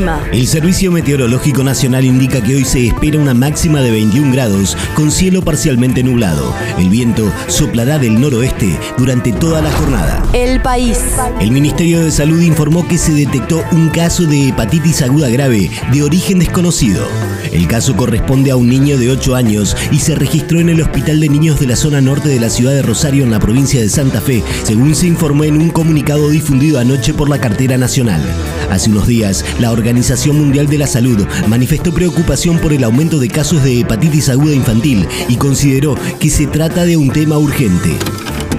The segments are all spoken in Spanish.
El clima. El Servicio Meteorológico Nacional indica que hoy se espera una máxima de 21 grados con cielo parcialmente nublado. El viento soplará del noroeste durante toda la jornada. El país. El Ministerio de Salud informó que se detectó un caso de hepatitis aguda grave de origen desconocido. El caso corresponde a un niño de 8 años y se registró en el Hospital de Niños de la zona norte de la ciudad de Rosario en la provincia de Santa Fe, según se informó en un comunicado difundido anoche por la cartera nacional. Hace unos días, la Organización Mundial de la Salud manifestó preocupación por el aumento de casos de hepatitis aguda infantil y consideró que se trata de un tema urgente.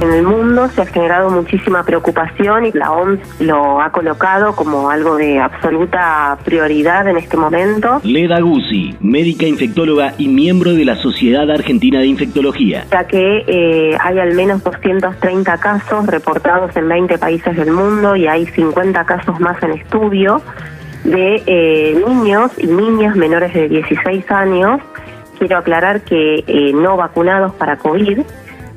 En el mundo se ha generado muchísima preocupación y la OMS lo ha colocado como algo de absoluta prioridad en este momento. Leda Guzzi, médica infectóloga y miembro de la Sociedad Argentina de Infectología. Ya que eh, hay al menos 230 casos reportados en 20 países del mundo y hay 50 casos más en estudio de eh, niños y niñas menores de 16 años. Quiero aclarar que eh, no vacunados para COVID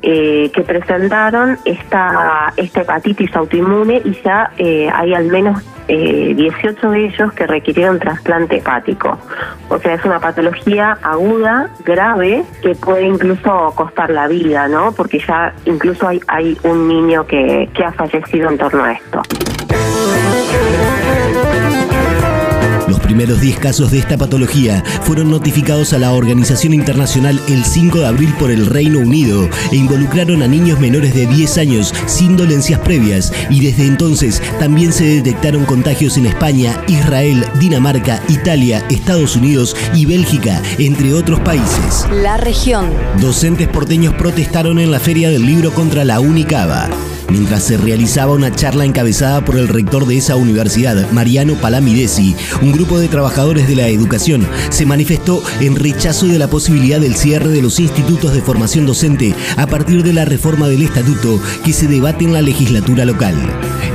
eh, que presentaron esta, esta hepatitis autoinmune y ya eh, hay al menos eh, 18 de ellos que requirieron trasplante hepático. O sea, es una patología aguda, grave, que puede incluso costar la vida, ¿no? Porque ya incluso hay, hay un niño que, que ha fallecido en torno a esto. Primeros 10 casos de esta patología fueron notificados a la organización internacional el 5 de abril por el Reino Unido e involucraron a niños menores de 10 años sin dolencias previas y desde entonces también se detectaron contagios en España, Israel, Dinamarca, Italia, Estados Unidos y Bélgica, entre otros países. La región. Docentes porteños protestaron en la Feria del Libro contra la Unicaba. Mientras se realizaba una charla encabezada por el rector de esa universidad, Mariano Palamidesi, un grupo de trabajadores de la educación se manifestó en rechazo de la posibilidad del cierre de los institutos de formación docente a partir de la reforma del estatuto que se debate en la legislatura local.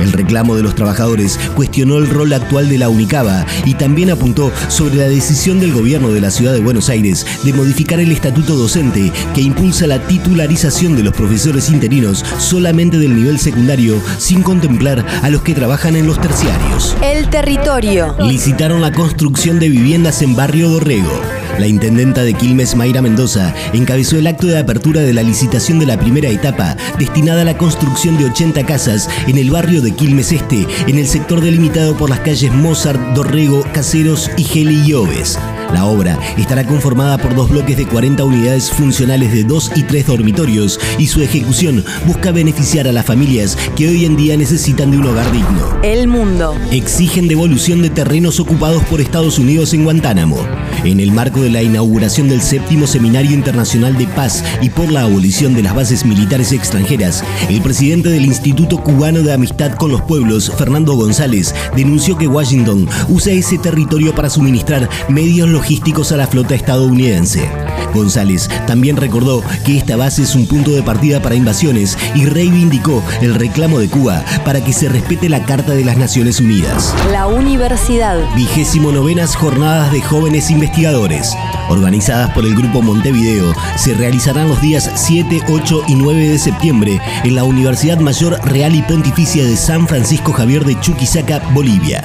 El reclamo de los trabajadores cuestionó el rol actual de la Unicaba y también apuntó sobre la decisión del gobierno de la ciudad de Buenos Aires de modificar el estatuto docente que impulsa la titularización de los profesores interinos solamente del nivel secundario sin contemplar a los que trabajan en los terciarios. El territorio. Licitaron la construcción de viviendas en Barrio Dorrego. La intendenta de Quilmes, Mayra Mendoza, encabezó el acto de apertura de la licitación de la primera etapa, destinada a la construcción de 80 casas en el barrio de Quilmes Este, en el sector delimitado por las calles Mozart, Dorrego, Caseros y Geli y Oves. La obra estará conformada por dos bloques de 40 unidades funcionales de dos y tres dormitorios y su ejecución busca beneficiar a las familias que hoy en día necesitan de un hogar digno. El mundo. Exigen devolución de terrenos ocupados por Estados Unidos en Guantánamo. En el marco de la inauguración del séptimo Seminario Internacional de Paz y por la abolición de las bases militares extranjeras, el presidente del Instituto Cubano de Amistad con los Pueblos, Fernando González, denunció que Washington usa ese territorio para suministrar medios logísticos a la flota estadounidense. González también recordó que esta base es un punto de partida para invasiones y reivindicó el reclamo de Cuba para que se respete la Carta de las Naciones Unidas. La universidad. Vigésimo novenas jornadas de jóvenes investigadores. Organizadas por el Grupo Montevideo, se realizarán los días 7, 8 y 9 de septiembre en la Universidad Mayor Real y Pontificia de San Francisco Javier de Chuquisaca, Bolivia.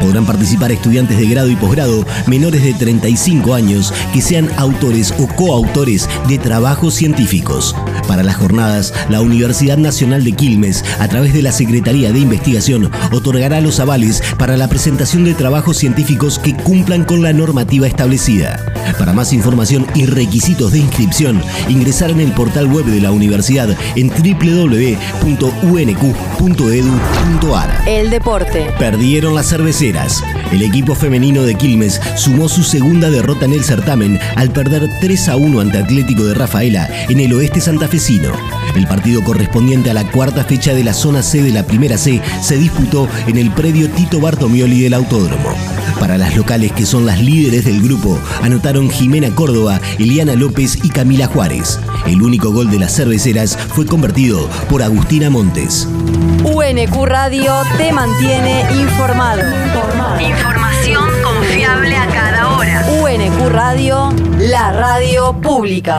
Podrán participar estudiantes de grado y posgrado menores de 35 años que sean autores o coautores de trabajos científicos. Para las jornadas, la Universidad Nacional de Quilmes, a través de la Secretaría de Investigación, otorgará los avales para la presentación de trabajos científicos que cumplan con la normativa establecida. Para más información y requisitos de inscripción, ingresar en el portal web de la universidad en www.unq.edu.ar. El deporte. Perdieron las cerveceras. El equipo femenino de Quilmes sumó su segunda derrota en el certamen al perder 3 a 1 ante Atlético de Rafaela en el oeste santafesino. El partido correspondiente a la cuarta fecha de la zona C de la primera C se disputó en el predio Tito Bartomioli del Autódromo. Para las locales que son las líderes del grupo, anotaron Jimena Córdoba, Eliana López y Camila Juárez. El único gol de las cerveceras fue convertido por Agustina Montes. UNQ Radio te mantiene informado. Información confiable a cada hora. UNQ Radio, la radio pública.